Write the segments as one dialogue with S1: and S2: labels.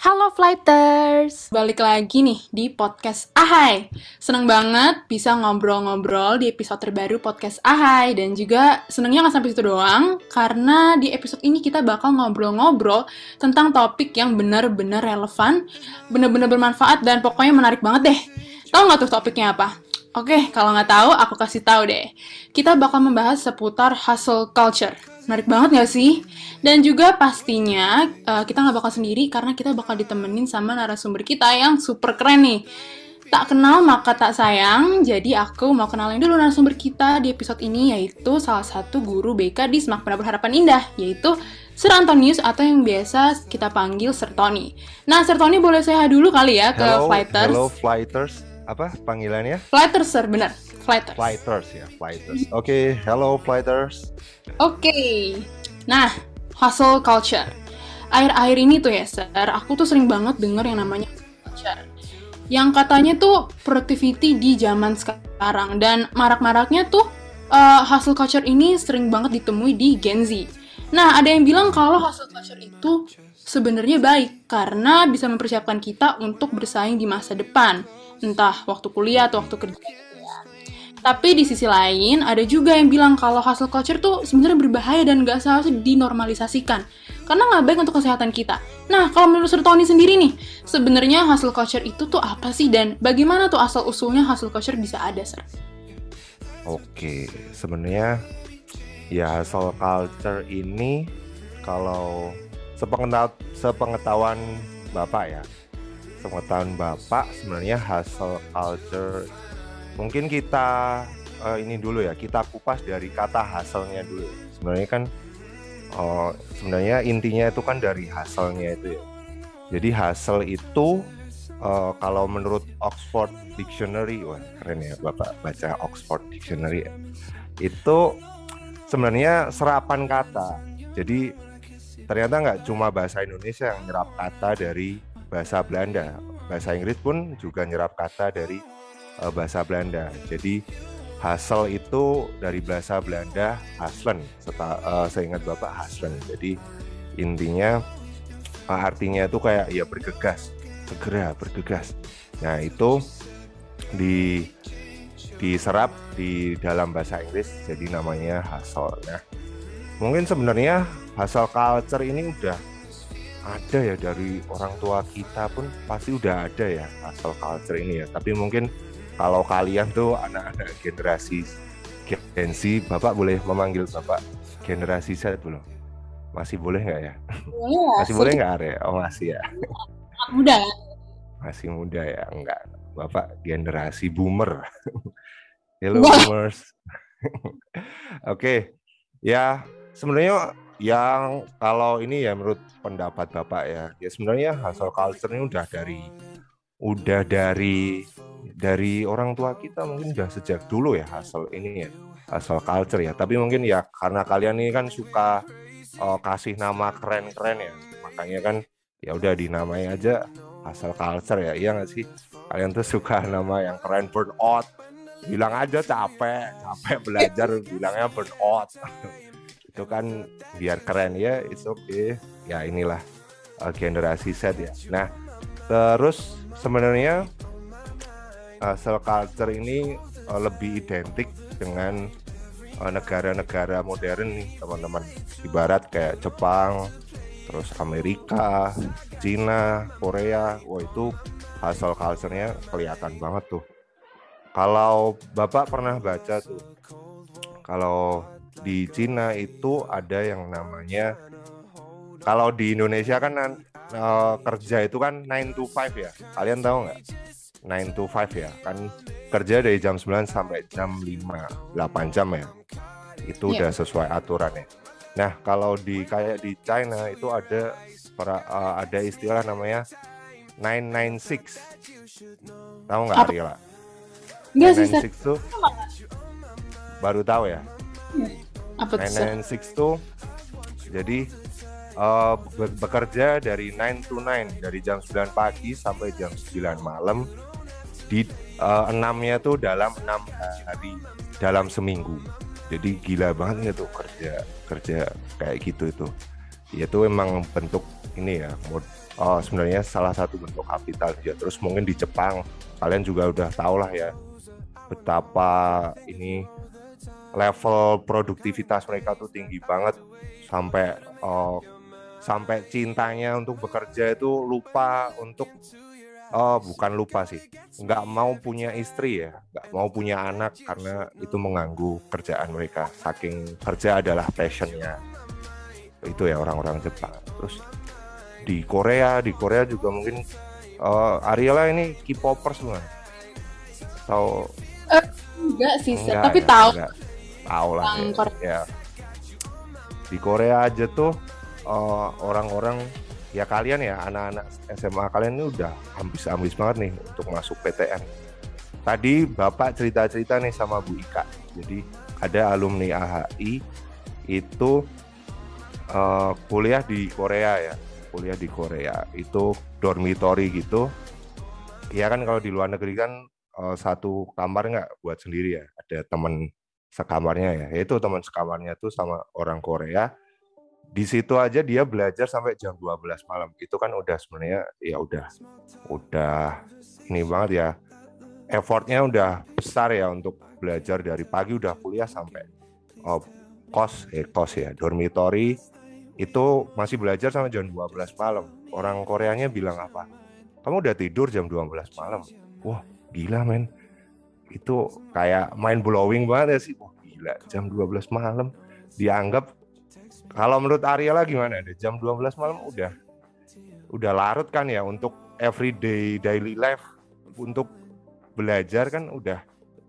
S1: Halo Flighters! Balik lagi nih di podcast Ahai. Seneng banget bisa ngobrol-ngobrol di episode terbaru podcast Ahai. Dan juga senengnya nggak sampai situ doang, karena di episode ini kita bakal ngobrol-ngobrol tentang topik yang benar-benar relevan, benar-benar bermanfaat, dan pokoknya menarik banget deh. Tahu nggak tuh topiknya apa? Oke, kalau nggak tahu, aku kasih tahu deh. Kita bakal membahas seputar hustle culture. Menarik banget gak sih? Dan juga pastinya uh, kita nggak bakal sendiri karena kita bakal ditemenin sama narasumber kita yang super keren nih. Tak kenal maka tak sayang, jadi aku mau kenalin dulu narasumber kita di episode ini yaitu salah satu guru BK di Semak Penabur Harapan Indah, yaitu Sir Antonius atau yang biasa kita panggil Sir Tony. Nah, Sir Tony boleh saya dulu kali ya ke
S2: hello,
S1: Flighters.
S2: Hello Flighters, apa panggilannya?
S1: Flighters, Sir, benar. Flighters.
S2: Flighters ya, Flighters. Oke, okay, hello Flighters.
S1: Oke, okay. nah hustle culture. Akhir-akhir ini tuh ya, Sir, aku tuh sering banget denger yang namanya culture. Yang katanya tuh productivity di zaman sekarang dan marak-maraknya tuh uh, hustle culture ini sering banget ditemui di Gen Z. Nah, ada yang bilang kalau hustle culture itu sebenarnya baik karena bisa mempersiapkan kita untuk bersaing di masa depan, entah waktu kuliah atau waktu kerja tapi di sisi lain, ada juga yang bilang kalau hustle culture tuh sebenarnya berbahaya dan gak seharusnya dinormalisasikan. Karena nggak baik untuk kesehatan kita. Nah, kalau menurut Sir Tony sendiri nih, sebenarnya hustle culture itu tuh apa sih dan bagaimana tuh asal-usulnya hustle culture bisa ada, Sir?
S2: Oke, sebenarnya ya hustle culture ini kalau sepengetahuan Bapak ya, sepengetahuan Bapak sebenarnya hustle culture. Mungkin kita uh, ini dulu ya kita kupas dari kata hasilnya dulu. Sebenarnya kan uh, sebenarnya intinya itu kan dari hasilnya itu ya. Jadi hasil itu uh, kalau menurut Oxford Dictionary wah keren ya bapak baca Oxford Dictionary ya. Itu sebenarnya serapan kata. Jadi ternyata nggak cuma bahasa Indonesia yang nyerap kata dari bahasa Belanda bahasa Inggris pun juga nyerap kata dari uh, bahasa Belanda. Jadi Hassel itu dari bahasa Belanda Haslen, uh, saya ingat Bapak Haslen. Jadi intinya uh, artinya itu kayak ya bergegas, segera bergegas. Nah itu di diserap di dalam bahasa Inggris jadi namanya hustle. Nah mungkin sebenarnya hustle culture ini udah ada ya dari orang tua kita pun pasti udah ada ya hustle culture ini ya. Tapi mungkin kalau kalian tuh anak-anak generasi Gen Z, Bapak boleh memanggil Bapak generasi Z belum? Masih boleh nggak ya?
S1: Boleh
S2: Masih boleh nggak Are? Oh masih ya.
S1: Muda.
S2: Masih muda ya, enggak. Bapak generasi boomer. Hello boomers. Oke, okay. ya sebenarnya yang kalau ini ya menurut pendapat Bapak ya, ya sebenarnya hasil culture ini udah dari udah dari dari orang tua kita mungkin udah sejak dulu ya hasil ini ya hasil culture ya. Tapi mungkin ya karena kalian ini kan suka uh, kasih nama keren-keren ya makanya kan ya udah dinamai aja hasil culture ya. Iya nggak sih? Kalian tuh suka nama yang keren burn out bilang aja capek capek belajar bilangnya burn out itu kan biar keren. Ya it's okay. Ya inilah uh, generasi set ya. Nah terus sebenarnya uh, cell culture ini uh, lebih identik dengan negara-negara uh, modern nih teman-teman. Ibarat kayak Jepang terus Amerika Cina Korea. Wah itu hasil culture-nya kelihatan banget tuh. Kalau bapak pernah baca tuh kalau di Cina itu ada yang namanya kalau di Indonesia kan uh, kerja itu kan 9 to 5 ya. Kalian tahu nggak? 9 to 5 ya. Kan kerja dari jam 9 sampai jam 5, 8 jam ya. Itu yeah. udah sesuai aturan ya. Nah, kalau di kayak di China itu ada para, uh, ada istilah namanya 996. Tahu nggak Arila?
S1: Enggak sih,
S2: 996 tuh baru tahu ya.
S1: Apa
S2: 996 tuh jadi uh, bekerja dari 9 to 9 dari jam 9 pagi sampai jam 9 malam. Di uh, enamnya tuh dalam enam hari dalam seminggu. Jadi gila banget ya tuh kerja kerja kayak gitu itu. Ya itu emang bentuk ini ya uh, sebenarnya salah satu bentuk kapital ya terus mungkin di Jepang kalian juga udah tahu lah ya betapa ini level produktivitas mereka tuh tinggi banget. Sampai uh, sampai cintanya untuk bekerja itu lupa untuk uh, bukan lupa sih. Nggak mau punya istri ya nggak mau punya anak karena itu mengganggu kerjaan mereka. Saking kerja adalah passionnya. Itu ya orang-orang Jepang. Terus di Korea di Korea juga mungkin uh, Ariela ini K-popers bukan atau
S1: uh, enggak sih enggak, tapi ya, tahu. enggak.
S2: Tahu lah ya. ya di Korea aja tuh uh, orang-orang ya kalian ya anak-anak SMA kalian ini udah ambis-ambis banget nih untuk masuk PTN tadi bapak cerita-cerita nih sama Bu Ika. Jadi ada alumni AHI itu uh, kuliah di Korea ya. Kuliah di Korea. Itu dormitory gitu. Ya kan kalau di luar negeri kan uh, satu kamar nggak? Buat sendiri ya. Ada teman sekamarnya ya itu teman sekamarnya tuh sama orang Korea di situ aja dia belajar sampai jam 12 malam itu kan udah sebenarnya ya udah udah ini banget ya effortnya udah besar ya untuk belajar dari pagi udah kuliah sampai oh, kos eh kos ya dormitory itu masih belajar sampai jam 12 malam. Orang Koreanya bilang apa? Kamu udah tidur jam 12 malam. Wah, gila men. Itu kayak mind blowing banget ya sih. Wah, gila, jam 12 malam dianggap kalau menurut Ariela gimana? Jam 12 malam udah udah larut kan ya untuk everyday daily life untuk belajar kan udah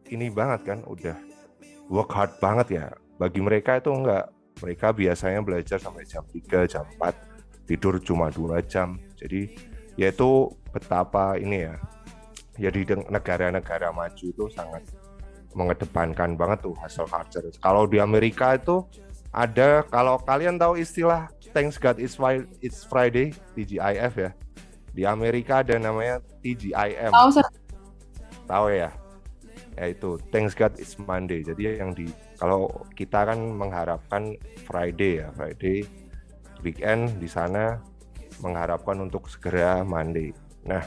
S2: ini banget kan, udah work hard banget ya. Bagi mereka itu enggak mereka biasanya belajar sampai jam 3, jam 4, tidur cuma dua jam. Jadi yaitu betapa ini ya, ya di negara-negara maju itu sangat mengedepankan banget tuh hasil culture. Kalau di Amerika itu ada, kalau kalian tahu istilah Thanks God It's, It's Friday, TGIF ya. Di Amerika ada namanya TGIM. Tahu, tahu ya? Ya itu, Thanks God It's Monday. Jadi yang di kalau kita kan mengharapkan Friday ya, Friday weekend di sana mengharapkan untuk segera Monday. Nah,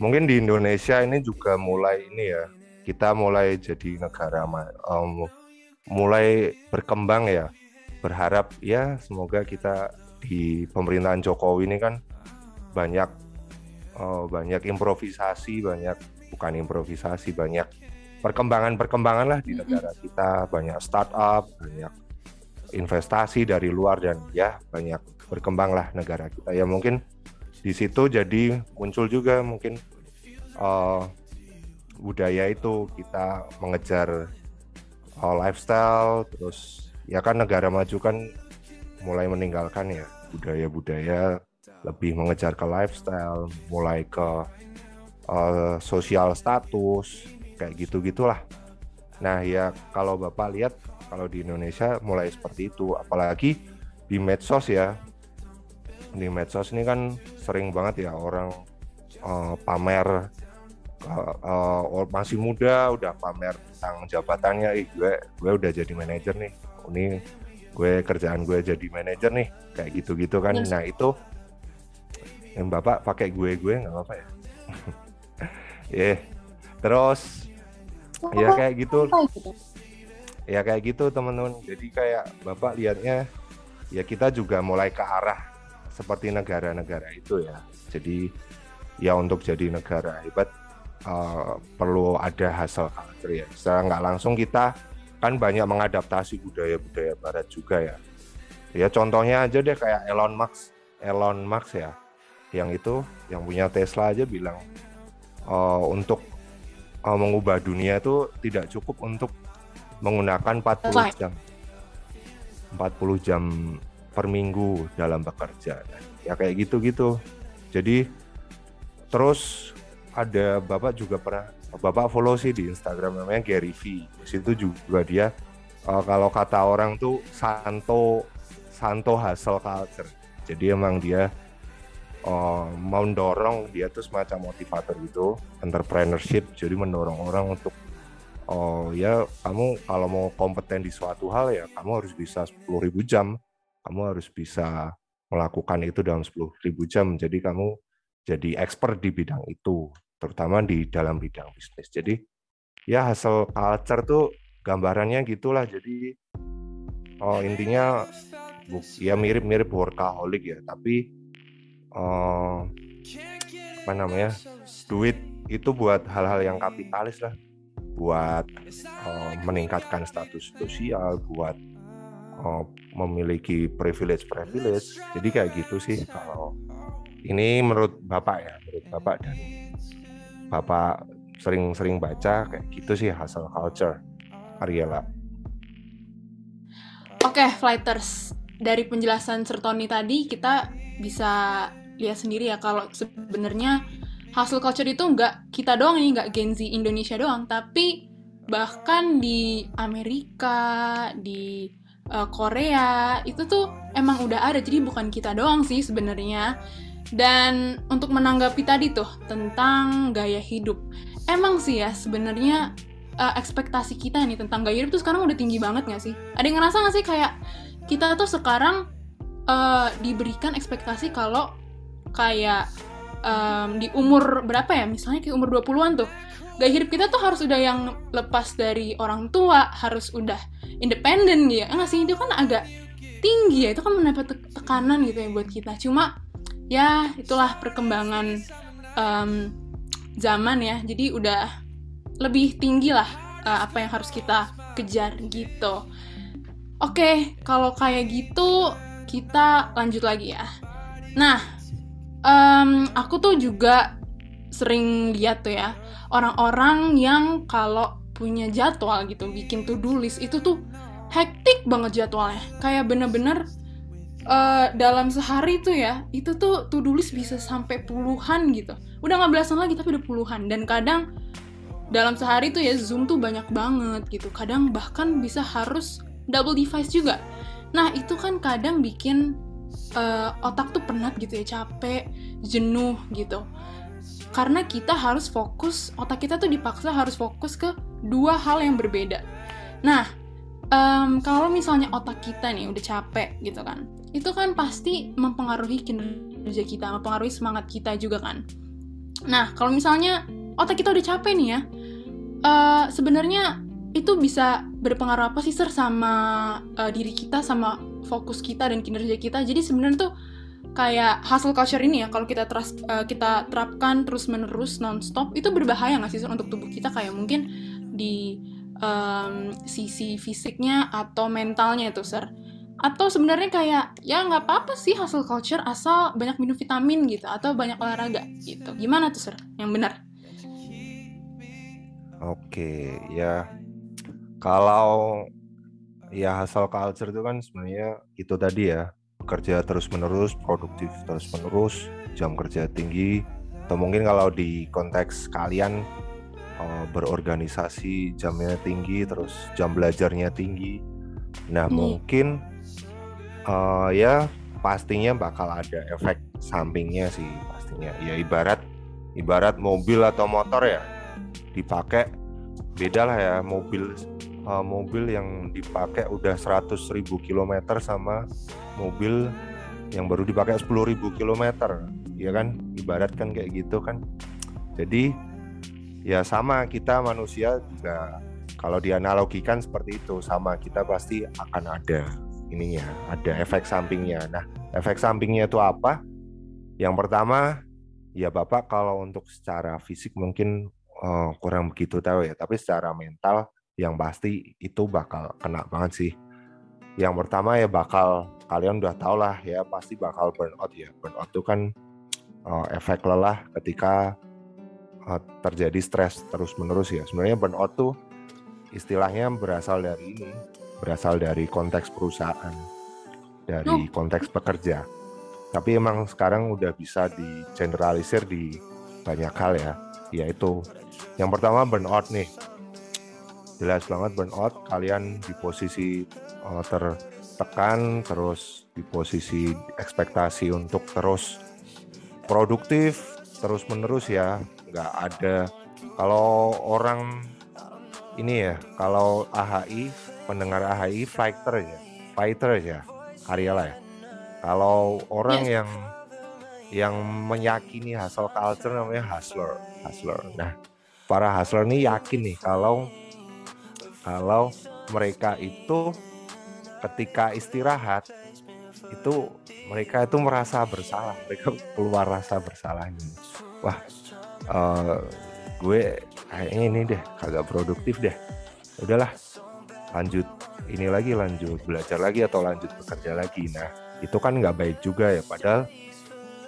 S2: mungkin di Indonesia ini juga mulai ini ya, kita mulai jadi negara um, mulai berkembang ya. Berharap ya semoga kita di pemerintahan Jokowi ini kan banyak uh, banyak improvisasi, banyak bukan improvisasi, banyak perkembangan-perkembangan lah di negara kita. Banyak startup banyak investasi dari luar dan ya banyak berkembang lah negara kita. Ya mungkin di situ jadi muncul juga mungkin uh, budaya itu kita mengejar uh, lifestyle terus ya kan negara maju kan mulai meninggalkan ya budaya-budaya lebih mengejar ke lifestyle mulai ke uh, sosial status kayak gitu gitulah nah ya kalau bapak lihat kalau di Indonesia mulai seperti itu. Apalagi di medsos ya di medsos ini kan sering banget ya orang uh, pamer uh, uh, masih muda udah pamer tentang jabatannya Ih, gue gue udah jadi manajer nih ini gue kerjaan gue jadi manajer nih kayak gitu gitu kan yes. nah itu yang bapak pakai gue gue nggak apa-apa ya ya yeah. terus ya kayak gitu. gitu ya kayak gitu teman-teman jadi kayak bapak lihatnya ya kita juga mulai ke arah seperti negara-negara itu ya. Jadi ya untuk jadi negara hebat uh, perlu ada hasil culture ya. Secara nggak langsung kita kan banyak mengadaptasi budaya-budaya barat juga ya. Ya contohnya aja deh kayak Elon Musk. Elon Musk ya yang itu yang punya Tesla aja bilang uh, untuk uh, mengubah dunia itu tidak cukup untuk menggunakan 40 jam. 40 jam per minggu dalam bekerja. Ya kayak gitu-gitu. Jadi terus ada bapak juga pernah bapak follow sih di Instagram namanya Gary V. Di situ juga dia uh, kalau kata orang tuh santo santo hasil culture. Jadi emang dia uh, mendorong dia tuh semacam motivator gitu entrepreneurship. Jadi mendorong orang untuk oh ya kamu kalau mau kompeten di suatu hal ya kamu harus bisa 10.000 jam kamu harus bisa melakukan itu dalam 10.000 jam. Jadi kamu jadi expert di bidang itu, terutama di dalam bidang bisnis. Jadi ya hasil culture tuh gambarannya gitulah. Jadi oh, intinya ya mirip-mirip workaholic ya, tapi oh, apa namanya duit itu buat hal-hal yang kapitalis lah, buat oh, meningkatkan status sosial, buat oh, memiliki privilege-privilege. Jadi kayak gitu sih kalau ini menurut Bapak ya, menurut Bapak dan Bapak sering-sering baca kayak gitu sih hasil culture Ariela.
S1: Oke, okay, flighters. Dari penjelasan Sertoni tadi kita bisa lihat sendiri ya kalau sebenarnya hasil culture itu nggak kita doang nih, nggak Gen Z Indonesia doang, tapi bahkan di Amerika, di uh, Korea itu tuh emang udah ada, jadi bukan kita doang sih sebenarnya. Dan untuk menanggapi tadi tuh tentang gaya hidup, emang sih ya sebenarnya uh, ekspektasi kita nih tentang gaya hidup tuh sekarang udah tinggi banget gak sih? Ada yang ngerasa gak sih kayak kita tuh sekarang uh, diberikan ekspektasi kalau kayak um, di umur berapa ya? Misalnya kayak umur 20-an tuh. Gaya hidup kita tuh harus udah yang lepas dari orang tua, harus udah independen gitu. Enggak sih, itu kan agak tinggi ya. Itu kan mendapat tekanan gitu ya buat kita. Cuma ya itulah perkembangan um, zaman ya jadi udah lebih tinggi lah uh, apa yang harus kita kejar gitu oke okay, kalau kayak gitu kita lanjut lagi ya nah um, aku tuh juga sering lihat tuh ya orang-orang yang kalau punya jadwal gitu bikin to-do list itu tuh hektik banget jadwalnya. Kayak bener-bener uh, dalam sehari tuh ya itu tuh to do list bisa sampai puluhan gitu. Udah nggak belasan lagi tapi udah puluhan. Dan kadang dalam sehari tuh ya zoom tuh banyak banget gitu. Kadang bahkan bisa harus double device juga. Nah itu kan kadang bikin uh, otak tuh penat gitu ya capek jenuh gitu karena kita harus fokus otak kita tuh dipaksa harus fokus ke dua hal yang berbeda. Nah um, kalau misalnya otak kita nih udah capek gitu kan itu kan pasti mempengaruhi kinerja kita mempengaruhi semangat kita juga kan. Nah kalau misalnya otak kita udah capek nih ya uh, sebenarnya itu bisa berpengaruh apa sih ser sama uh, diri kita sama fokus kita dan kinerja kita? Jadi sebenarnya tuh kayak hustle culture ini ya kalau kita trust, uh, kita terapkan terus menerus nonstop itu berbahaya nggak sih untuk tubuh kita? Kayak mungkin di um, sisi fisiknya atau mentalnya itu sir. Atau sebenarnya kayak ya nggak apa-apa sih hasil culture asal banyak minum vitamin gitu atau banyak olahraga gitu. Gimana tuh sir? Yang benar.
S2: Oke ya. Kalau ya hasil culture itu kan sebenarnya itu tadi ya kerja terus menerus produktif terus menerus jam kerja tinggi atau mungkin kalau di konteks kalian uh, berorganisasi jamnya tinggi terus jam belajarnya tinggi nah hmm. mungkin uh, ya pastinya bakal ada efek sampingnya sih pastinya ya ibarat ibarat mobil atau motor ya dipakai beda lah ya mobil uh, mobil yang dipakai udah 100.000 km sama mobil yang baru dipakai 10.000 km ya kan? Ibarat kan kayak gitu kan. Jadi ya sama kita manusia juga. Kalau dianalogikan seperti itu sama kita pasti akan ada ininya ada efek sampingnya. Nah efek sampingnya itu apa? Yang pertama ya bapak kalau untuk secara fisik mungkin uh, kurang begitu tahu ya. Tapi secara mental yang pasti itu bakal kena banget sih. Yang pertama ya bakal kalian udah tau lah ya pasti bakal burnout ya. Burnout itu kan uh, efek lelah ketika uh, terjadi stres terus menerus ya. Sebenarnya burnout tuh istilahnya berasal dari ini berasal dari konteks perusahaan dari konteks pekerja. Tapi emang sekarang udah bisa di generalisir di banyak hal ya yaitu yang pertama burnout nih jelas banget burnout. Kalian di posisi uh, tertekan terus di posisi ekspektasi untuk terus produktif terus menerus ya. Nggak ada. Kalau orang ini ya kalau AHI pendengar AHI fighter ya fighter ya Ariela ya. Kalau orang
S1: Yes.
S2: yang yang meyakini hustle culture namanya hustler, hustler. Nah, para hustler ini yakin nih kalau kalau mereka itu ketika istirahat itu mereka itu merasa bersalah, mereka keluar rasa bersalahnya. Wah, eh, gue kayaknya ini deh kagak produktif deh. Udahlah, lanjut ini lagi lanjut belajar lagi atau lanjut bekerja lagi. Nah, itu kan nggak baik juga ya. Padahal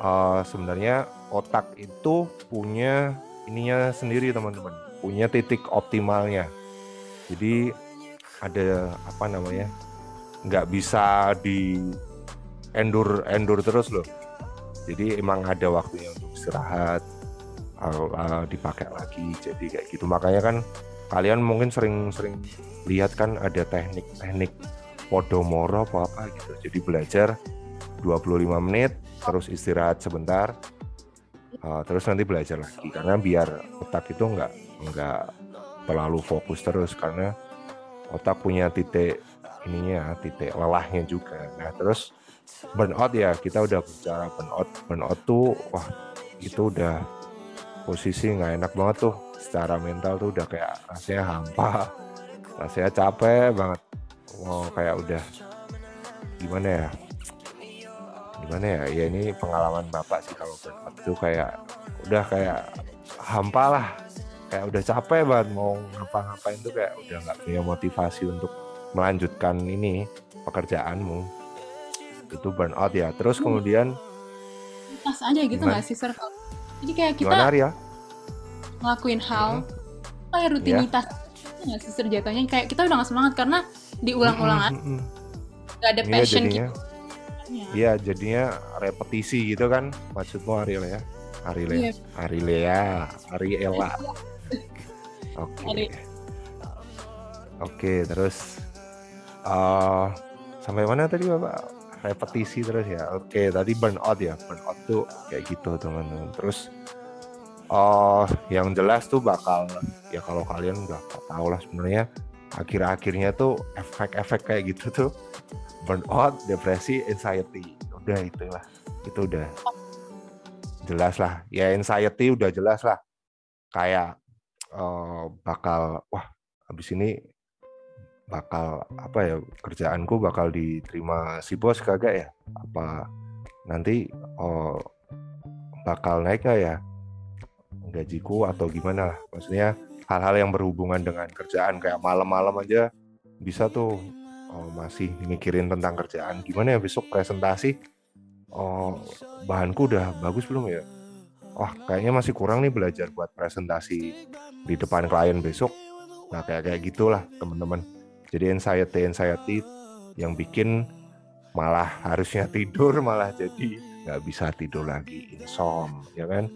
S2: eh, sebenarnya otak itu punya ininya sendiri teman-teman, punya titik optimalnya. Jadi ada apa namanya? nggak bisa di endur endur terus loh. Jadi emang ada waktunya untuk istirahat, dipakai lagi. Jadi kayak gitu. Makanya kan kalian mungkin sering-sering lihat kan ada teknik-teknik Podomoro apa apa gitu. Jadi belajar 25 menit, terus istirahat sebentar, uh, terus nanti belajar lagi. Karena biar otak itu nggak nggak terlalu fokus terus karena otak punya titik ininya titik lelahnya juga. Nah terus burnout ya kita udah bicara burnout. Burnout tuh wah itu udah posisi nggak enak banget tuh. Secara mental tuh udah kayak rasanya hampa, rasanya capek banget. Mau kayak udah gimana ya? Gimana ya? Ya ini pengalaman bapak sih kalau burnout tuh kayak udah kayak hampa lah. Kayak udah capek banget mau ngapa-ngapain tuh kayak udah nggak punya motivasi untuk melanjutkan ini pekerjaanmu. Itu burnout ya. Terus kemudian
S1: Tas aja gitu nggak sih circle? Jadi kayak kita
S2: gimana Arya?
S1: ngelakuin hal kayak rutinitas nggak sih Sir, jatuhnya? Kayak kita udah nggak semangat karena diulang-ulang aja
S2: Mm-mm, mm-mm.
S1: nggak ada
S2: Iya
S1: passion
S2: jadinya.
S1: gitu.
S2: Iya. Jadinya repetisi gitu kan maksudmu Ariel ya Arile
S1: Iya.
S2: Arilea. Ariela oke.
S1: Ari-
S2: oke terus eh sampai mana tadi bapak? Repetisi terus ya? Oke tadi burnout ya? Burnout tuh kayak gitu teman-teman. Terus oh yang jelas tuh bakal ya kalau kalian udah tahu lah sebenarnya akhir-akhirnya tuh efek-efek kayak gitu tuh burnout depresi anxiety. Udah itulah itu udah. Jelas lah. Ya anxiety udah jelas lah. Kayak eh, bakal wah habis ini bakal apa ya kerjaanku bakal diterima si bos kagak ya? Apa nanti oh, bakal naik gak ya gajiku atau gimana? Maksudnya hal-hal yang berhubungan dengan kerjaan kayak malam-malam aja bisa tuh oh, masih mikirin tentang kerjaan. Gimana ya besok presentasi oh bahanku udah bagus belum ya wah kayaknya masih kurang nih belajar buat presentasi di depan klien besok. Nah kayak kayak gitulah teman-teman. Jadi anxiety anxiety yang bikin malah harusnya tidur malah jadi nggak bisa tidur lagi insom ya kan?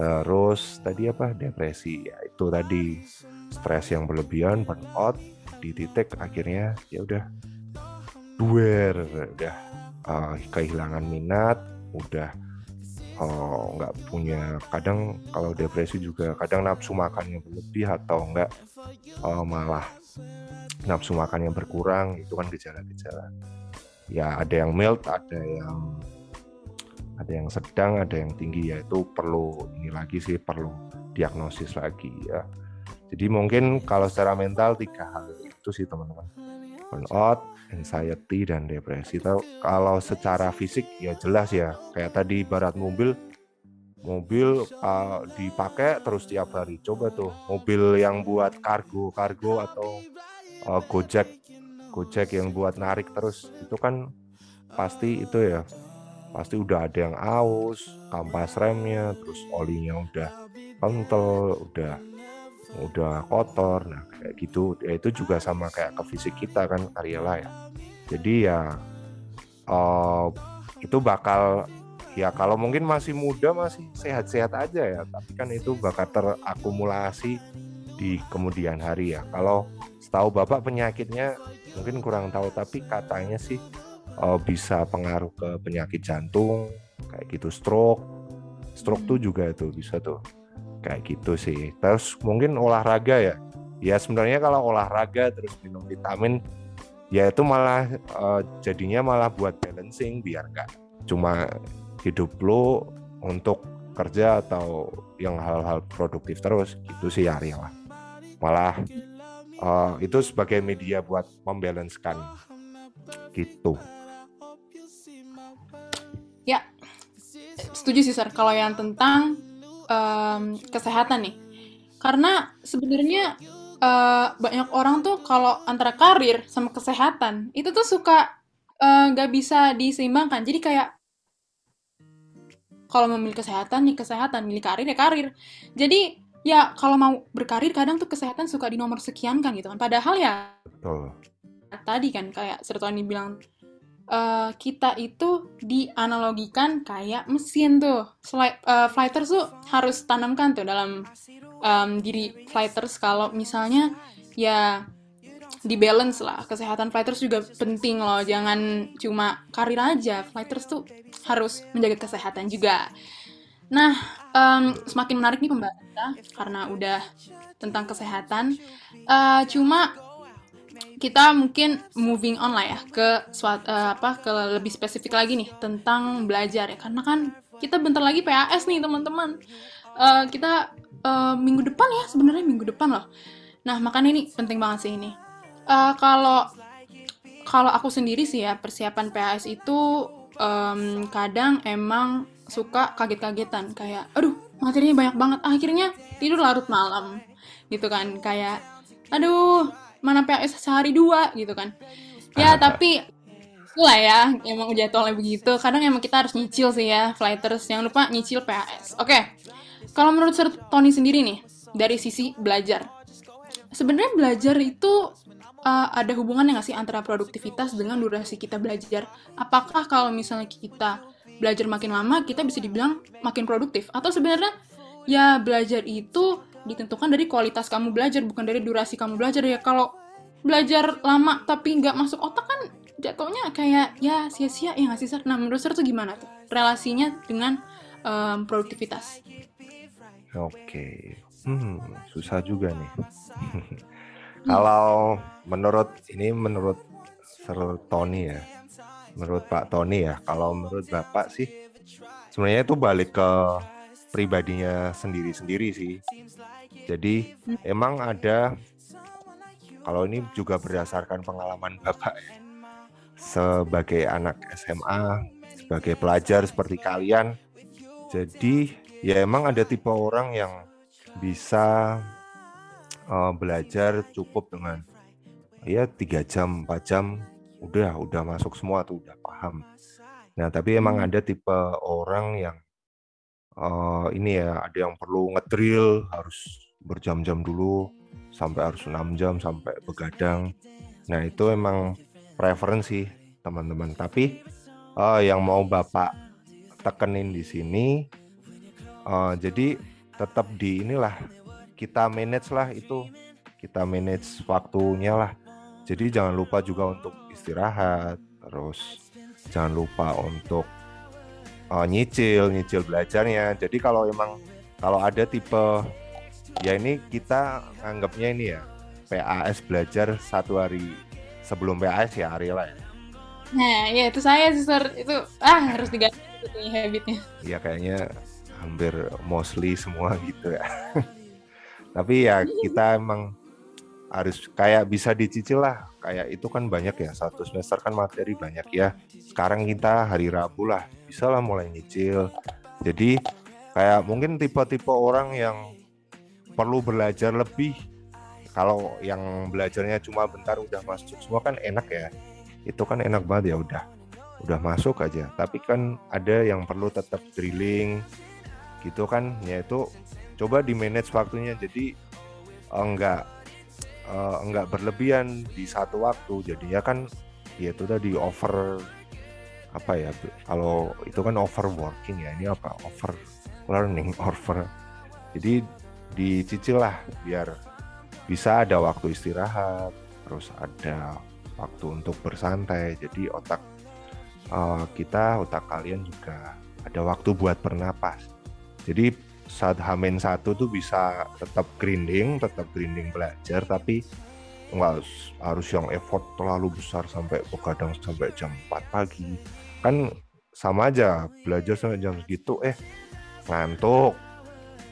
S2: Terus tadi apa? Depresi. Ya itu tadi. Stres yang berlebihan burnout di titik akhirnya ya udah duer udah uh, kehilangan minat udah uh, nggak punya kadang kalau depresi juga kadang nafsu makannya berlebih atau enggak uh, malah nafsu makannya berkurang itu kan gejala-gejala. Ya ada yang mild ada yang ada yang sedang ada yang tinggi ya itu perlu ini lagi sih perlu diagnosis lagi ya. Jadi mungkin kalau secara mental tiga hal itu sih teman-teman. Burnout anxiety dan depresi. Tahu, kalau secara fisik ya jelas ya. Kayak tadi barat mobil mobil uh, dipakai terus tiap hari. Coba tuh mobil yang buat kargo kargo atau uh, gojek gojek yang buat narik terus itu kan pasti itu ya pasti udah ada yang aus kampas remnya terus olinya udah kental udah udah kotor nah kayak gitu. Ya itu juga sama kayak ke fisik kita kan Ariela ya. Jadi ya eh, itu bakal ya kalau mungkin masih muda masih sehat-sehat aja ya. Tapi kan itu bakal terakumulasi di kemudian hari ya. Kalau setahu bapak penyakitnya mungkin kurang tahu tapi katanya sih eh, bisa pengaruh ke penyakit jantung kayak gitu stroke. Stroke tuh juga itu bisa tuh kayak gitu sih. Terus mungkin olahraga ya. Ya sebenarnya kalau olahraga terus minum vitamin ya itu malah eh, jadinya malah buat balancing biar nggak cuma hidup lo untuk kerja atau yang hal-hal produktif terus. Gitu sih Ari lah. Malah uh, itu sebagai media buat membalancekan. Gitu.
S1: Ya setuju sih sir kalau yang tentang um, kesehatan nih. Karena sebenarnya uh, banyak orang tuh kalau antara karir sama kesehatan itu tuh suka eh, nggak uh, bisa diseimbangkan. Jadi kayak kalau memilih kesehatan nih kesehatan milih karir ya karir. Jadi ya kalau mau berkarir kadang tuh kesehatan suka di nomor sekian kan gitu kan. Padahal ya
S2: Betul.
S1: tadi kan kayak Sertoni bilang uh, kita itu dianalogikan kayak mesin tuh. Fly, uh, flighters tuh harus tanamkan tuh dalam um, diri fighters kalau misalnya ya di balance lah kesehatan fighters juga penting loh. Jangan cuma karir aja fighters tuh harus menjaga kesehatan juga. Nah um, semakin menarik nih pembahasan karena udah tentang kesehatan. Uh, cuma kita mungkin moving on lah ya ke suat, uh, apa ke lebih spesifik lagi nih tentang belajar ya. Karena kan kita bentar lagi PAS nih teman-teman. Uh, kita uh, minggu depan ya sebenarnya minggu depan loh. Nah makanya ini penting banget sih ini. Uh, kalau kalau aku sendiri sih ya persiapan PAS itu um, kadang emang suka kaget-kagetan. Kayak aduh materinya banyak banget. Akhirnya tidur larut malam. Gitu kan kayak aduh mana PAS sehari dua gitu kan ya Ada. tapi lah ya emang jadwalnya begitu kadang emang kita harus nyicil sih ya flighters jangan lupa nyicil PAS oke okay. kalau menurut Sir Tony sendiri nih dari sisi belajar sebenarnya belajar itu uh, ada hubungannya nggak sih antara produktivitas dengan durasi kita belajar? Apakah kalau misalnya kita belajar makin lama, kita bisa dibilang makin produktif? Atau sebenarnya ya belajar itu ditentukan dari kualitas kamu belajar, bukan dari durasi kamu belajar ya. Kalau belajar lama tapi nggak masuk otak kan jatuhnya kayak ya sia-sia ya nggak sih Sir? Nah menurut Sir tuh gimana tuh relasinya dengan um, produktivitas?
S2: Oke, hmm, susah juga nih. Kalau menurut ini menurut Sir Tony ya, menurut Pak Tony ya, kalau menurut Bapak sih sebenarnya itu balik ke pribadinya sendiri-sendiri sih. Jadi emang ada kalau ini juga berdasarkan pengalaman Bapak ya, sebagai anak SMA, sebagai pelajar seperti kalian. Jadi ya emang ada tipe orang yang bisa uh, belajar cukup dengan ya tiga jam empat jam udah udah masuk semua tuh udah paham nah tapi emang hmm. ada tipe orang yang uh, ini ya ada yang perlu ngedrill harus berjam-jam dulu sampai harus enam jam sampai begadang. Nah itu emang preferensi teman-teman. Tapi uh, yang mau bapak tekenin di sini uh, jadi tetap di inilah kita manage lah itu. Kita manage waktunya lah. Jadi jangan lupa juga untuk istirahat terus jangan lupa untuk uh, nyicil nyicil belajarnya. Jadi kalau emang kalau ada tipe ya ini kita anggapnya ini ya PAS belajar satu hari sebelum PAS ya Ariela ya.
S1: Nah ya itu saya sih itu ah harus diganti habitnya.
S2: Iya kayaknya hampir mostly semua gitu ya. Tapi ya kita emang harus kayak bisa dicicil lah. Kayak itu kan banyak ya satu semester kan materi banyak ya. Sekarang kita hari Rabu lah bisa lah mulai nyicil. Jadi kayak mungkin tipe-tipe orang yang perlu belajar lebih. Kalau yang belajarnya cuma bentar udah masuk semua kan enak ya. Itu kan enak banget ya udah. Udah masuk aja. Tapi kan ada yang perlu tetap drilling gitu kan. Ya itu coba di manage waktunya. Jadi enggak uh, enggak berlebihan di satu waktu. Jadinya kan ya itu tadi over apa ya kalau itu kan overworking ya ini apa over learning over jadi dicicil lah biar bisa ada waktu istirahat terus ada waktu untuk bersantai jadi otak uh, kita otak kalian juga ada waktu buat bernapas jadi saat hamin satu tuh bisa tetap grinding, tetap grinding belajar, tapi nggak harus yang effort terlalu besar sampai begadang sampai jam 4 pagi. Kan sama aja belajar sampai jam segitu eh ngantuk.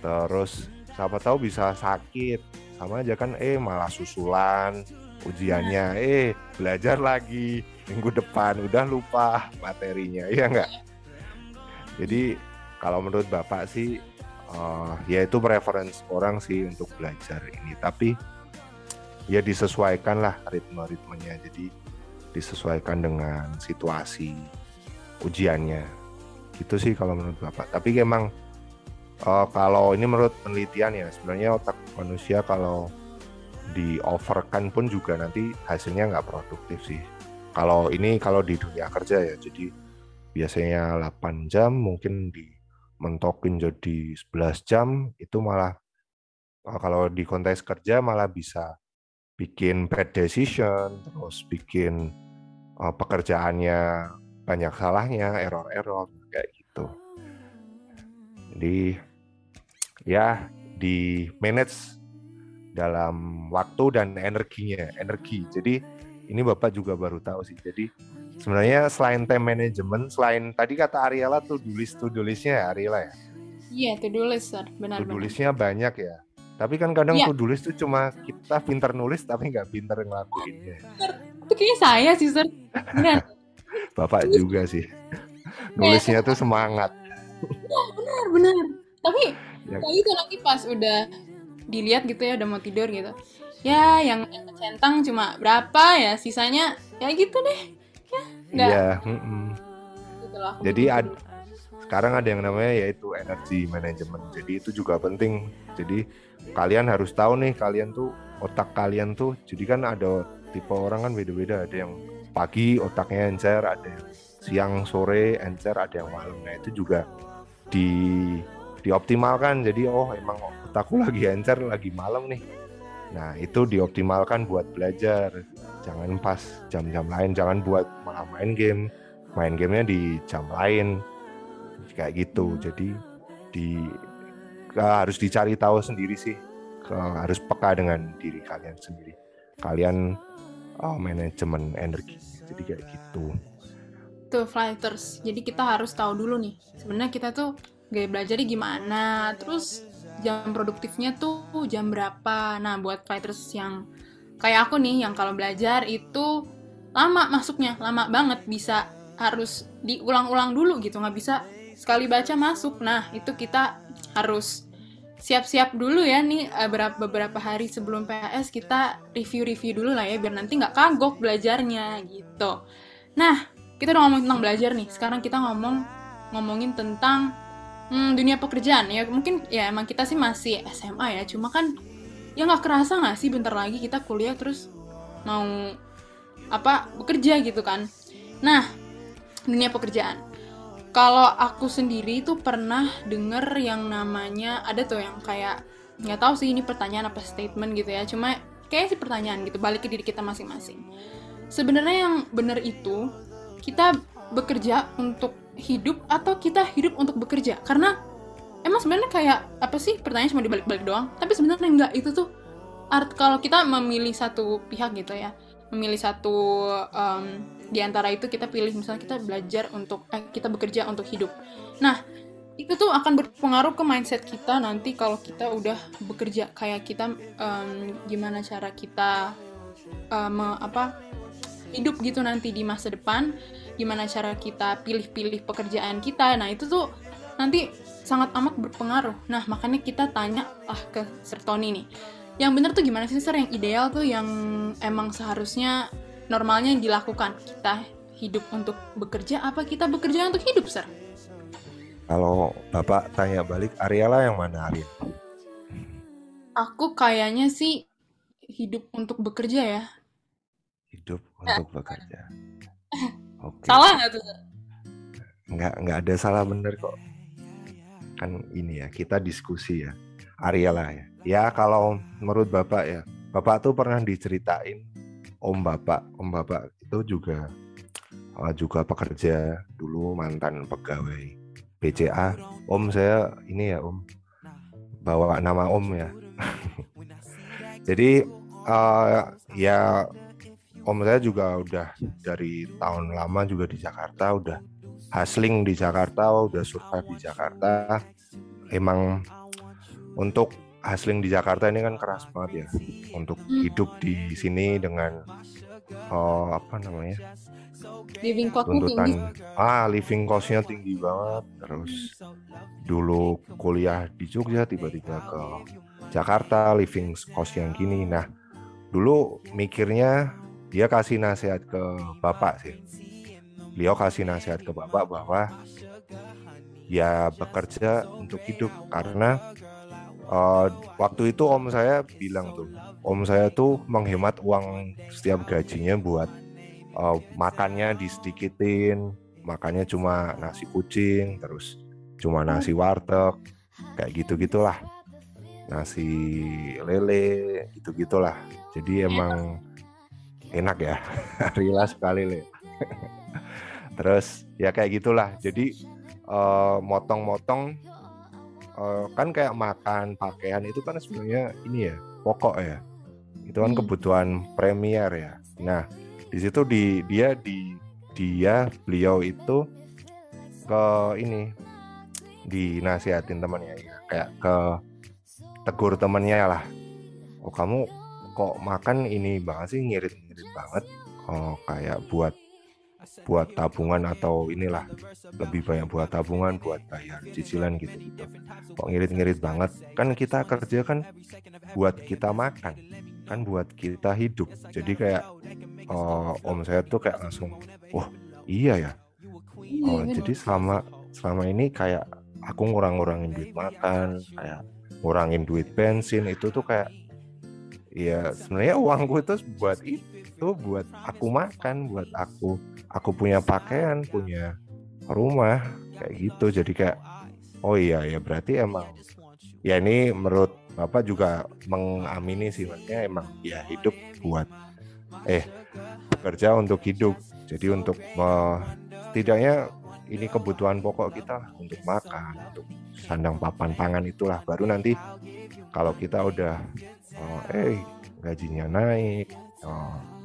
S2: Terus siapa tahu bisa sakit. Sama aja kan eh malah susulan ujiannya. Eh belajar lagi minggu depan udah lupa materinya ya enggak jadi kalau menurut bapak sih uh, ya itu preference orang sih untuk belajar ini. Tapi ya disesuaikan lah ritme-ritmenya. Jadi disesuaikan dengan situasi ujiannya. Gitu sih kalau menurut bapak. Tapi emang uh, kalau ini menurut penelitian ya sebenarnya otak manusia kalau di overkan pun juga nanti hasilnya nggak produktif sih. Kalau ini kalau di dunia kerja ya jadi biasanya 8 jam mungkin di mentokin jadi 11 jam itu malah uh, kalau di konteks kerja malah bisa bikin bad decision terus bikin uh, pekerjaannya banyak salahnya error-error kayak gitu. Jadi ya di manage dalam waktu dan energinya energi. Jadi ini bapak juga baru tahu sih. Jadi sebenarnya selain time management selain tadi kata Ariela tuh do list to do listnya ya Ariela ya?
S1: Iya to do list sir benar.
S2: To do listnya banyak ya. Tapi kan kadang ya. to do list tuh cuma kita pinter nulis tapi nggak pinter ngelakuinnya.
S1: Itu kayaknya saya sih sir benar
S2: bapak juga sih. Nulisnya tuh semangat.
S1: Benar benar. Tapi ya. kayak itu nanti pas udah dilihat gitu ya udah mau tidur gitu. Ya yang centang cuma berapa ya sisanya ya gitu deh. Ya
S2: enggak ya, mm -mm. Gitu jadi ad, sekarang ada yang namanya yaitu energi manajemen jadi itu juga penting. Jadi kalian harus tahu nih kalian tuh otak kalian tuh jadi kan ada tipe orang kan beda-beda. Ada yang pagi otaknya encer ada yang siang sore encer ada yang malam. Nah itu juga di dioptimalkan. Jadi oh emang otakku lagi encer lagi malam nih. Nah itu dioptimalkan buat belajar. Jangan pas jam-jam lain jangan buat malah main game. Main gamenya di jam lain. Kayak gitu. Jadi di harus dicari tahu sendiri sih. Harus peka dengan diri kalian sendiri. Kalian oh, manajemen energi jadi kayak gitu.
S1: Tuh flighters jadi kita harus tahu dulu nih sebenarnya kita tuh gaya belajarnya gimana terus jam produktifnya tuh jam berapa. Nah buat fighters yang kayak aku nih yang kalau belajar itu lama masuknya lama banget. Bisa harus diulang-ulang dulu gitu nggak bisa sekali baca masuk. Nah itu kita harus siap-siap dulu ya nih eh, beberapa hari sebelum PAS kita review-review dulu lah ya biar nanti nggak kagok belajarnya gitu. Nah kita udah ngomong tentang belajar nih, sekarang kita ngomong ngomongin tentang hmm, dunia pekerjaan ya. Mungkin ya emang kita sih masih SMA ya cuma kan ya nggak kerasa nggak sih bentar lagi kita kuliah terus mau apa bekerja gitu kan. Nah dunia pekerjaan kalau aku sendiri tuh pernah denger yang namanya ada tuh yang kayak nggak tahu sih ini pertanyaan apa statement gitu ya cuma kayak sih pertanyaan gitu balik ke diri kita masing-masing. Sebenarnya yang benar itu kita bekerja untuk hidup atau kita hidup untuk bekerja? Karena emang sebenarnya kayak apa sih pertanyaan cuma dibalik-balik doang. Tapi sebenarnya enggak itu tuh art kalau kita memilih satu pihak gitu ya memilih satu um, di antara itu kita pilih misalnya kita belajar untuk eh, kita bekerja untuk hidup. Nah itu tuh akan berpengaruh ke mindset kita nanti kalau kita udah bekerja. Kayak kita um, gimana cara kita um, apa hidup gitu nanti di masa depan. Gimana cara kita pilih-pilih pekerjaan kita. Nah itu tuh nanti sangat amat berpengaruh. Nah makanya kita tanya ah ke Sir Tony nih. Yang bener tuh gimana sih Sir? Yang ideal tuh yang emang seharusnya normalnya dilakukan kita hidup untuk bekerja apa kita bekerja untuk hidup Sir
S2: kalau Bapak tanya balik Ariela yang mana Ariel
S1: aku kayaknya sih hidup untuk bekerja ya
S2: hidup untuk bekerja
S1: Okay. Salah nggak tuh?
S2: Nggak nggak ada salah bener kok. Kan ini ya kita diskusi ya. Ariela ya. Ya kalau menurut bapak ya, bapak tuh pernah diceritain om bapak, om bapak itu juga uh, juga pekerja dulu mantan pegawai BCA. Om saya ini ya om bawa nama om ya. Jadi uh, ya om saya juga udah dari tahun lama juga di Jakarta udah hustling di Jakarta, udah survive di Jakarta. Emang untuk hustling di Jakarta ini kan keras banget ya untuk
S1: Hmm.
S2: hidup di sini dengan oh, apa namanya?
S1: Living cost-nya tinggi.
S2: tuntutan. Ah living costnya tinggi banget. Terus dulu kuliah di Jogja tiba-tiba ke Jakarta living cost yang gini. Nah dulu mikirnya dia kasih nasihat ke bapak sih. Beliau kasih nasihat ke bapak bahwa ya bekerja untuk hidup karena eh, waktu itu om saya bilang tuh om saya tuh menghemat uang setiap gajinya buat eh, makannya disedikitin makannya cuma nasi kucing terus cuma nasi warteg kayak gitu gitulah nasi lele gitu gitulah jadi emang enak ya rila sekali le. Terus ya kayak gitulah. Jadi eh, motong-motong eh, kan kayak makan pakaian itu kan sebenarnya ini ya pokok ya. Itu kan
S1: Hmm.
S2: kebutuhan premier ya. Nah di situ di dia di dia beliau itu ke ini dinasihatin temannya ya. Kayak ke tegur temannya lah. Oh kamu kok makan ini banget sih ngirit-ngirit banget. Oh kayak buat buat tabungan atau inilah lebih banyak buat tabungan buat bayar cicilan gitu. Gitu kok ngirit-ngirit banget? Kan kita kerja kan buat kita makan kan buat kita hidup. Jadi kayak oh, om saya tuh kayak langsung wah iya ya.
S1: Iya,
S2: oh jadi selama selama ini kayak aku ngurang-ngurangin duit makan kayak ngurangin duit bensin itu tuh kayak ya sebenarnya uangku itu buat itu buat aku makan buat aku aku punya pakaian punya rumah kayak gitu. Jadi kayak oh iya ya berarti emang ya ini menurut bapak juga mengamini sih maksudnya emang ya hidup buat eh bekerja untuk hidup. Jadi untuk me- setidaknya ini kebutuhan pokok kita untuk makan untuk sandang papan pangan itulah. Baru nanti kalau kita udah oh, eh gajinya naik oh,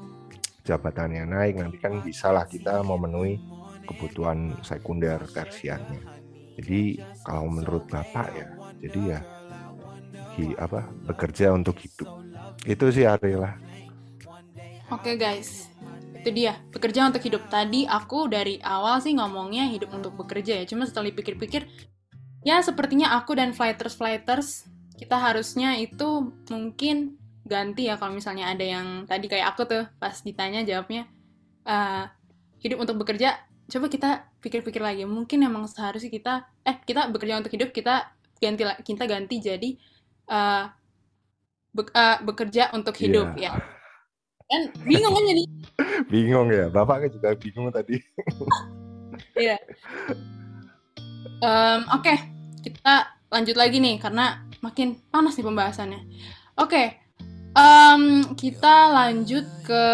S2: jabatannya naik nanti kan bisalah kita memenuhi kebutuhan sekunder tersiarnya jadi kalau menurut bapak ya jadi ya hi- apa bekerja untuk hidup itu sih Arila
S1: Oke guys, itu dia bekerja untuk hidup. Tadi aku dari awal sih ngomongnya hidup untuk bekerja ya. Cuma setelah dipikir-pikir, ya sepertinya aku dan fighters fighters kita harusnya itu mungkin ganti ya kalau misalnya ada yang tadi kayak aku tuh pas ditanya jawabnya eh, hidup untuk bekerja. Coba kita pikir-pikir lagi. Mungkin emang seharusnya kita eh kita bekerja untuk hidup kita ganti kita ganti jadi eh, be- eh, bekerja untuk hidup
S2: Iya.
S1: ya. Kan bingung kan jadi
S2: bingung ya bapak kan juga bingung tadi
S1: Iya. Em, Oke, kita lanjut lagi nih karena makin panas nih pembahasannya. Oke, em, kita lanjut ke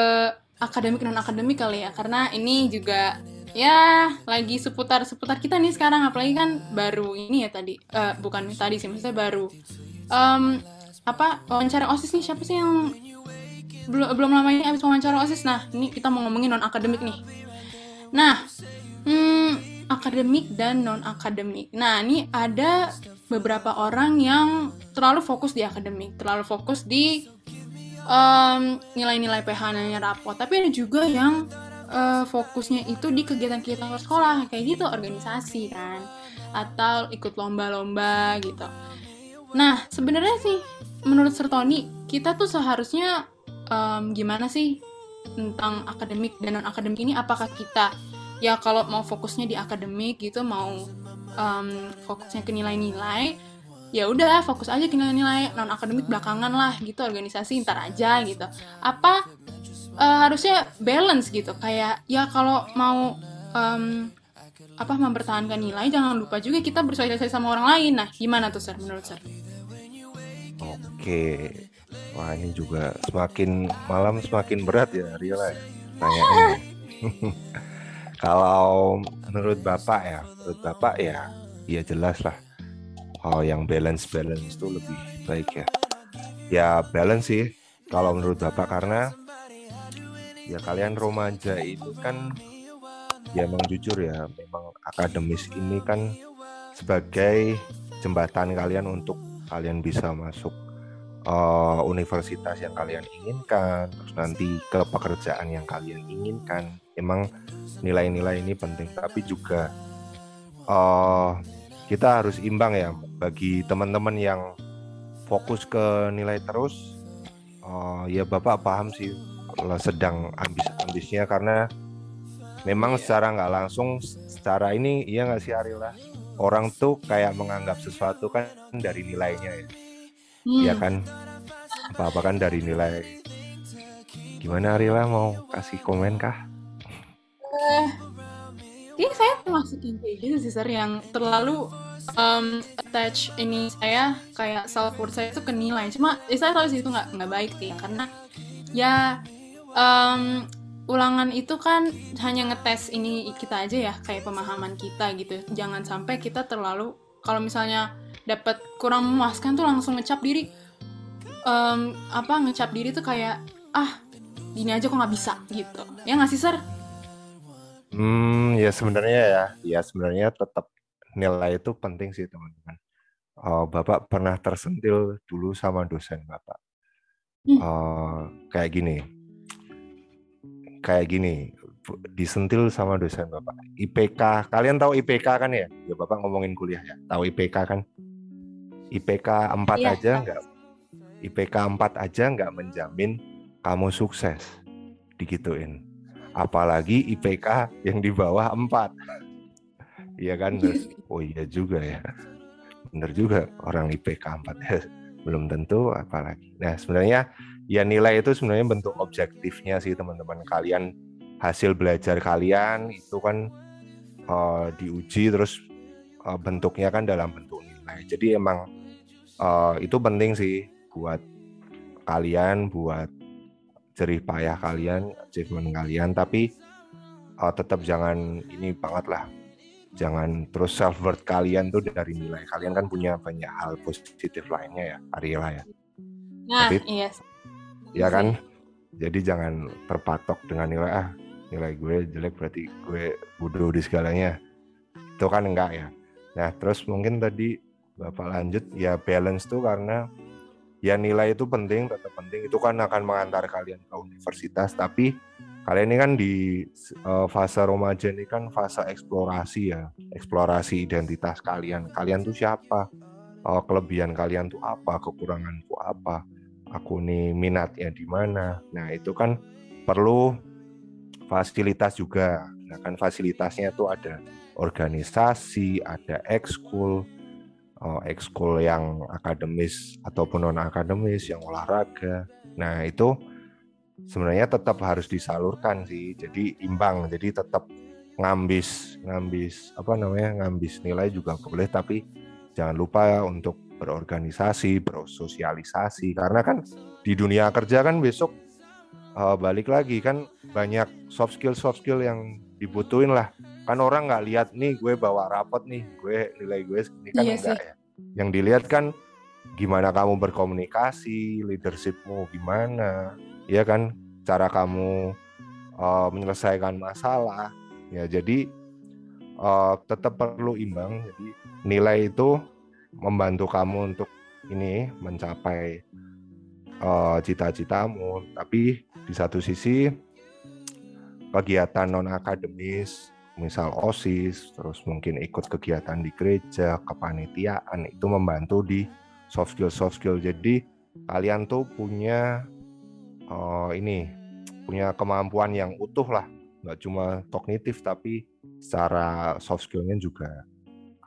S1: akademik non akademik kali ya karena ini juga ya lagi seputar seputar kita nih sekarang apalagi kan baru ini ya tadi. Eh, bukan tadi sih maksudnya baru. Em, apa wawancara osis nih siapa sih yang belum belum lamanya habis wawancara osis? Nah ini kita mau ngomongin non akademik nih. Nah Hmm, akademik dan non akademik. Nah, ini ada beberapa orang yang terlalu fokus di akademik, terlalu fokus di em, nilai-nilai PH-nya rapot. Tapi ada juga yang eh, fokusnya itu di kegiatan-kegiatan sekolah, kayak gitu organisasi kan, atau ikut lomba-lomba gitu. Nah, sebenarnya sih menurut Sertoni kita tuh seharusnya em, gimana sih tentang akademik dan non akademik ini? Apakah kita ya kalau mau fokusnya di akademik gitu mau em, fokusnya ke nilai-nilai ya udah fokus aja ke nilai-nilai non akademik belakangan lah gitu organisasi ntar aja gitu. Apa eh, harusnya balance gitu kayak ya kalau mau em, apa mempertahankan nilai jangan lupa juga kita bersosialisasi sama orang lain. Nah gimana tuh sir menurut sir?
S2: Oke wah ini juga semakin malam semakin berat ya Rila ya tanyaannya kalau menurut bapak ya menurut bapak ya ya jelas lah oh yang balance balance itu lebih baik ya. Ya balance sih kalau menurut bapak karena ya kalian remaja itu kan ya emang jujur ya memang akademis ini kan sebagai jembatan kalian untuk kalian bisa masuk uh, universitas yang kalian inginkan terus nanti ke pekerjaan yang kalian inginkan. Emang nilai-nilai ini penting tapi juga uh, kita harus imbang ya bagi teman-teman yang fokus ke nilai terus. Uh, ya bapak paham sih sedang ambis-ambisnya karena memang secara nggak langsung secara ini iya nggak sih Arila? Orang tuh kayak menganggap sesuatu kan dari nilainya ya hmm. ya kan? Apa apa kan dari nilai. Gimana Arila? Mau kasih komen kah?
S1: Uh, iya saya termasuk gitu sih sir yang terlalu um, attach ini saya kayak self worth saya itu ke nilai. Cuma ya saya tahu sih itu nggak nggak baik sih karena ya um, ulangan itu kan hanya ngetes ini kita aja ya kayak pemahaman kita gitu. Jangan sampai kita terlalu kalau misalnya dapat kurang memuaskan tuh langsung ngecap diri um, apa ngecap diri tuh kayak ah gini aja kok nggak bisa gitu ya nggak sih sir?
S2: Hmm ya sebenarnya ya ya sebenarnya tetap nilai itu penting sih teman-teman. Oh, Bapak pernah tersentil dulu sama dosen Bapak. Hmm. Uh, kayak gini, kayak gini disentil sama dosen bapak IPK kalian tahu IPK kan ya ya bapak ngomongin kuliah ya tahu IPK kan IPK 4 iya. aja nggak IPK 4 aja nggak menjamin kamu sukses. Digituin. Apalagi IPK yang di bawah 4 iya kan oh iya juga ya. Bener juga orang IPK 4 belum tentu apalagi. Nah sebenarnya ya nilai itu sebenarnya bentuk objektifnya sih teman-teman. Kalian hasil belajar kalian itu kan uh, diuji terus uh, bentuknya kan dalam bentuk nilai. Jadi emang uh, itu penting sih buat kalian buat jerih payah kalian achievement kalian. Tapi uh, tetap jangan ini banget lah. Jangan terus self worth kalian tuh dari nilai. Kalian kan punya banyak hal positif lainnya ya Ariela ya.
S1: Nah tapi, iya.
S2: ya kan? Jadi jangan terpatok dengan nilai ah nilai gue jelek berarti gue bodoh di segalanya. Itu kan enggak ya. Nah terus mungkin tadi bapak lanjut ya balance tuh karena ya nilai itu penting tetap penting. Itu kan akan mengantar kalian ke universitas. Tapi kalian ini kan di uh, fase remaja ini kan fase eksplorasi ya eksplorasi identitas kalian. Kalian tuh siapa? Uh, kelebihan kalian tuh apa? Kekuranganku apa? Aku nih minatnya di mana. Nah, itu kan perlu fasilitas juga. Nah, kan fasilitasnya itu ada organisasi, ada ekskul, oh, ekskul yang akademis ataupun non akademis, yang olahraga. Nah, itu sebenarnya tetap harus disalurkan sih. Jadi imbang, jadi tetap ngambis, ngambis apa namanya, ngambis nilai juga boleh, tapi jangan lupa untuk berorganisasi, bersosialisasi karena kan di dunia kerja kan besok uh, balik lagi kan banyak soft skill soft skill yang dibutuhin lah kan orang nggak lihat nih gue bawa rapot nih gue nilai gue ini kan iya enggak sih. ya? Yang dilihat kan gimana kamu berkomunikasi leadershipmu gimana? Ya kan? Cara kamu uh, menyelesaikan masalah. Ya jadi uh, tetap perlu imbang. Jadi nilai itu membantu kamu untuk ini mencapai uh, cita-citamu. Tapi di satu sisi kegiatan non akademis misal osis terus mungkin ikut kegiatan di gereja kepanitiaan itu membantu di soft skill soft skill jadi kalian tuh punya uh, ini punya kemampuan yang utuh lah nggak cuma kognitif tapi secara soft skillnya juga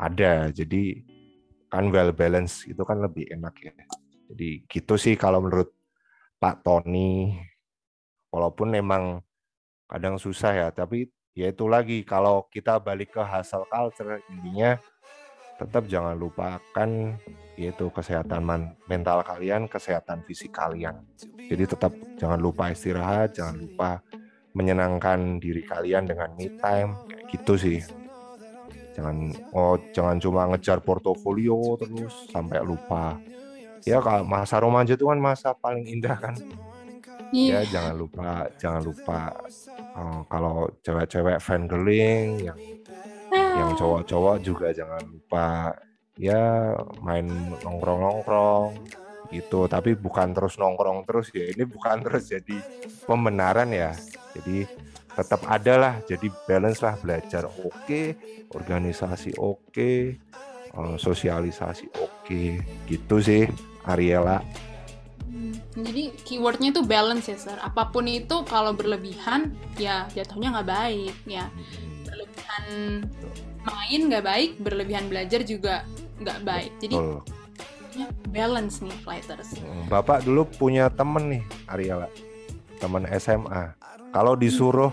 S2: ada jadi kan well balance itu kan lebih enak ya. Jadi gitu sih kalau menurut Pak Tony. Walaupun memang kadang susah ya, tapi ya itu lagi. Kalau kita balik ke hasil culture intinya tetap jangan lupakan yaitu kesehatan mental kalian, kesehatan fisik kalian. Jadi tetap jangan lupa istirahat, jangan lupa menyenangkan diri kalian dengan me time, kayak gitu sih. Jangan oh jangan cuma ngejar portofolio terus sampai lupa. Ya kalau masa remaja itu kan masa paling indah kan iya. ya jangan lupa jangan lupa uh, kalau cewek-cewek fangirling yang yang
S1: Ah.
S2: cowok-cowok juga jangan lupa ya main nongkrong-nongkrong gitu tapi bukan terus nongkrong terus ya ini bukan terus jadi pembenaran ya jadi tetap ada lah jadi balance lah belajar oke organisasi oke eh, sosialisasi oke gitu sih Ariela
S1: Hmm, Jadi keywordnya itu balance ya, Sir. Apa pun itu kalau berlebihan, ya jatuhnya nggak baik, ya. Berlebihan main nggak baik, berlebihan belajar juga nggak baik. Jadi
S2: Betul.
S1: balance nih, flighters.
S2: Bapak dulu punya temen nih Ariela temen SMA kalau disuruh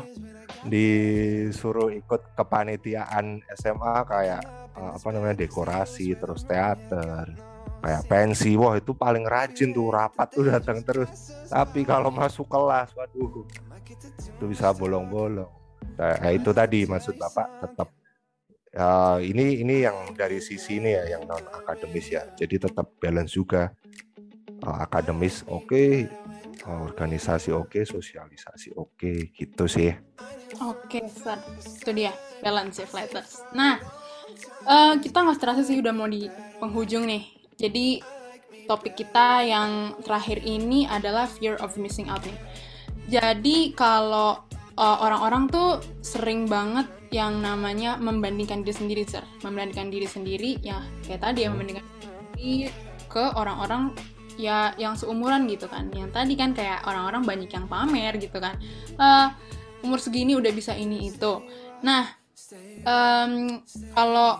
S2: disuruh ikut kepanitiaan SMA kayak eh, apa namanya dekorasi terus teater kayak pensi wah itu paling rajin tuh rapat tuh datang terus tapi kalau masuk kelas waduh itu bisa bolong-bolong nah, itu tadi maksud bapak tetap ya, ini ini yang dari sisi ini ya yang non akademis ya jadi tetap balance juga Eh, akademis oke organisasi oke sosialisasi oke gitu sih
S1: Oke, Sir. Itu dia, balance ya, flighters. Nah, eh, kita nggak terasa sih udah mau di penghujung nih. Jadi, topik kita yang terakhir ini adalah fear of missing out nih. Jadi, kalau eh, orang-orang tuh sering banget yang namanya membandingkan diri sendiri, Sir. Membandingkan diri sendiri, ya kayak tadi ya, membandingkan diri ke orang-orang ya yang seumuran gitu kan. Yang tadi kan kayak orang-orang banyak yang pamer gitu kan. Eh, umur segini udah bisa ini itu. Nah, em, kalau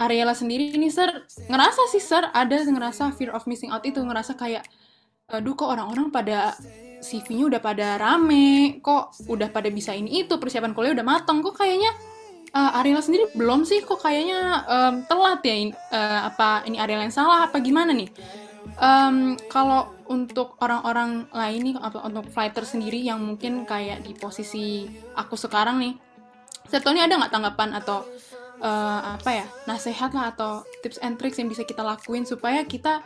S1: Ariela sendiri ini, Sir, ngerasa sih, Sir, ada ngerasa fear of missing out itu, ngerasa kayak, aduh kok orang-orang pada CV-nya udah pada rame, kok udah pada bisa ini itu, persiapan kuliah udah mateng, kok kayaknya eh, Ariela sendiri belum sih, kok kayaknya em, telat ya, in- eh, apa ini Ariela yang salah, apa gimana nih? Em, kalau untuk orang-orang lain nih, apa untuk fighter sendiri yang mungkin kayak di posisi aku sekarang nih, Sertoni ada nggak tanggapan atau eh, apa ya nasihat lah atau tips and tricks yang bisa kita lakuin supaya kita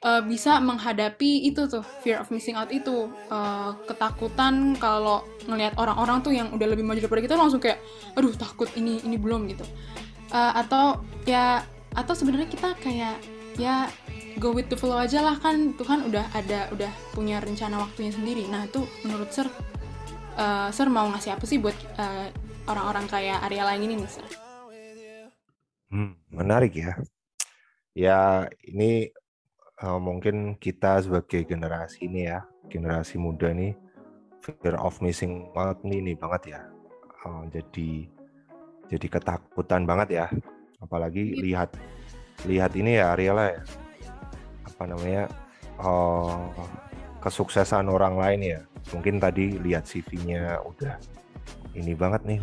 S1: eh, bisa menghadapi itu tuh fear of missing out itu. Eh, ketakutan kalau ngelihat orang-orang tuh yang udah lebih maju daripada kita langsung kayak aduh takut ini ini belum gitu. Eh, atau ya atau sebenarnya kita kayak ya go with the flow aja lah kan Tuhan udah ada udah punya rencana waktunya sendiri. Nah itu menurut Sir eh, Sir mau ngasih apa sih buat eh, orang-orang kayak Ariela yang ini nih Sir
S2: Hmm, menarik ya. Ya ini eh, mungkin kita sebagai generasi ini ya generasi muda nih fear of missing out nih ini banget ya. Eh, jadi jadi ketakutan banget ya. Apalagi lihat lihat ini ya Ariela ya. Apa namanya eh, kesuksesan orang lain ya. Mungkin tadi lihat CV-nya udah ini banget nih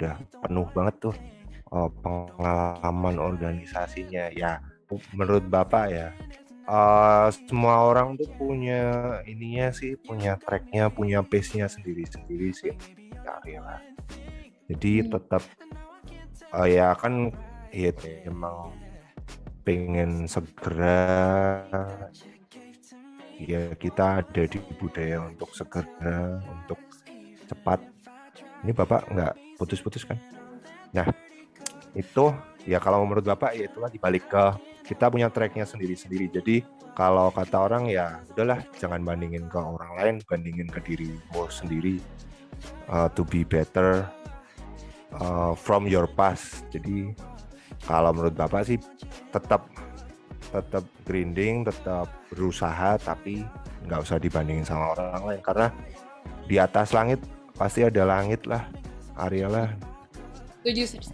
S2: udah penuh banget tuh eh, pengalaman organisasinya ya menurut bapak ya. Eh, semua orang tuh punya ininya sih punya tracknya punya pace-nya sendiri-sendiri sih ya Ariela jadi
S1: Hmm.
S2: tetap eh, ya kan ya emang pengen segera ya kita ada di budaya untuk segera untuk cepat. Ini bapak nggak putus-putus kan? Nah itu ya kalau menurut bapak ya itulah dibalik ke kita punya tracknya sendiri-sendiri. Jadi kalau kata orang ya udahlah jangan bandingin ke orang lain bandingin ke dirimu sendiri uh, to be better uh, from your past. Jadi kalau menurut bapak sih tetap tetap grinding, tetap berusaha, tapi nggak usah dibandingin sama orang lain. Karena di atas langit pasti ada langit lah, area lah.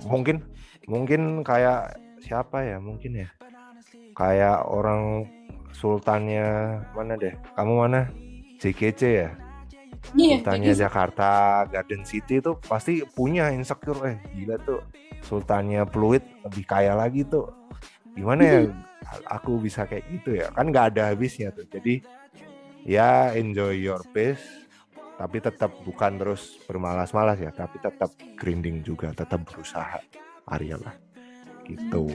S2: Mungkin mungkin kayak siapa ya mungkin ya, kayak orang sultannya mana deh? Kamu mana? JKC ya?
S1: iya
S2: Sultannya
S1: Sir.
S2: Jakarta Garden City tuh pasti punya insecure eh gila tuh sultannya Pluit lebih kaya lagi tuh gimana ya aku bisa kayak gitu ya kan nggak ada habisnya tuh jadi ya enjoy your pace tapi tetap bukan terus bermalas-malas ya tapi tetap grinding juga tetap berusaha Arya lah. Gitu.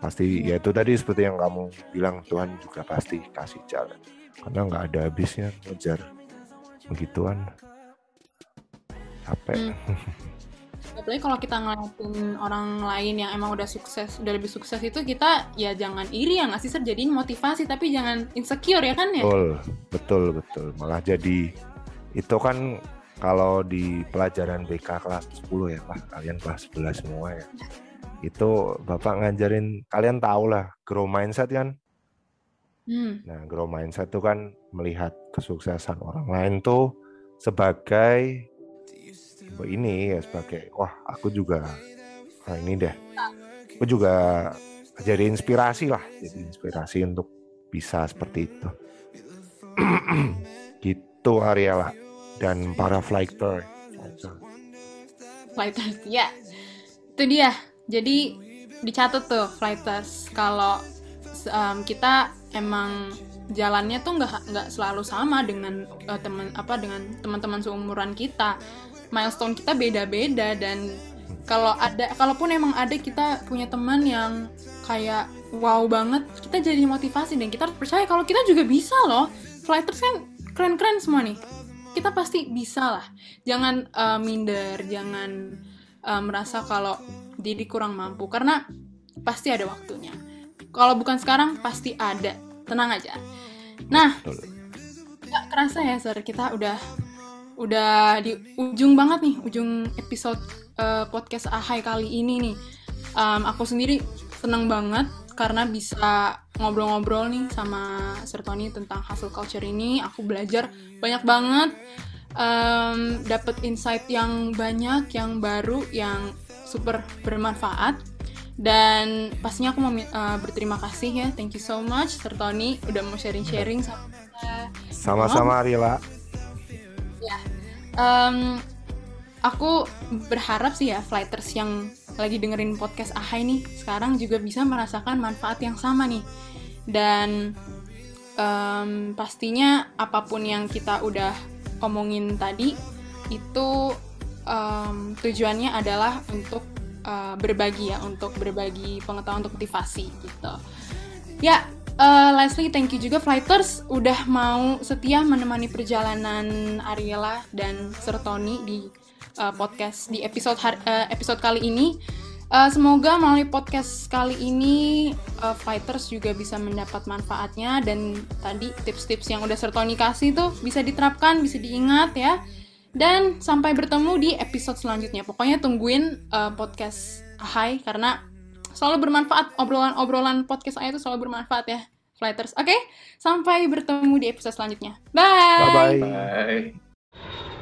S2: Pasti ya itu tadi seperti yang kamu bilang Tuhan juga pasti kasih jalan. Karena nggak ada habisnya ngejar begituan. Capek. Hmm.
S1: apalagi kalau kita ngeliatin orang lain yang emang udah sukses udah lebih sukses itu kita ya jangan iri ya nggak sih jadiin motivasi tapi jangan insecure ya kan ya?
S2: Betul. Betul betul. Malah jadi itu kan kalau di pelajaran BK kelas 10 ya Pak, kalian kelas 11 semua ya. Itu Bapak ngajarin, kalian tahu lah, grow mindset kan? Hmm. Nah, grow mindset itu kan melihat kesuksesan orang lain tuh sebagai ini ya sebagai wah aku juga nah ini deh aku juga jadi inspirasi lah jadi inspirasi untuk bisa seperti itu gitu Ariela dan para fighter.
S1: Flighters, ya. Itu dia. Jadi dicatat tuh flighters kalau um, kita emang jalannya tuh nggak nggak selalu sama dengan uh, teman apa dengan teman-teman seumuran kita. Milestone kita beda-beda dan kalau ada kalaupun emang ada kita punya teman yang kayak wow banget, kita jadi motivasi dan kita harus percaya kalau kita juga bisa loh. Flighters kan keren-keren semua nih kita pasti bisa lah. Jangan uh, minder jangan uh, merasa kalau diri kurang mampu karena pasti ada waktunya. Kalau bukan sekarang pasti ada. Tenang aja. Nah nggak kerasa ya sir kita udah udah di ujung banget nih ujung episode uh, podcast Ahai kali ini nih. Um, aku sendiri seneng banget karena bisa ngobrol-ngobrol nih sama Sertoni tentang hustle culture ini. Aku belajar banyak banget, um, dapet insight yang banyak, yang baru, yang super bermanfaat. Dan pastinya aku mau uh, berterima kasih ya, thank you so much Sertoni udah mau sharing-sharing sama.
S2: Sama-sama Arila.
S1: Ya, um, aku berharap sih ya flighters yang lagi dengerin podcast Ahai nih sekarang juga bisa merasakan manfaat yang sama nih. Dan um, pastinya apa pun yang kita udah omongin tadi itu um, tujuannya adalah untuk uh, berbagi ya untuk berbagi pengetahuan untuk motivasi gitu. Ya uh, Leslie thank you juga. Flighters udah mau setia menemani perjalanan Ariela dan Sertoni di uh, podcast di episode uh, episode kali ini. Uh, semoga melalui podcast kali ini uh, fighters juga bisa mendapat manfaatnya dan tadi tips-tips yang udah Sertoni kasih tuh bisa diterapkan, bisa diingat ya. Dan sampai bertemu di episode selanjutnya. Pokoknya tungguin uh, podcast Hai karena selalu bermanfaat obrolan-obrolan podcast saya itu selalu bermanfaat ya, fighters. Oke, okay? sampai bertemu di episode selanjutnya. Bye.
S2: Bye bye. bye.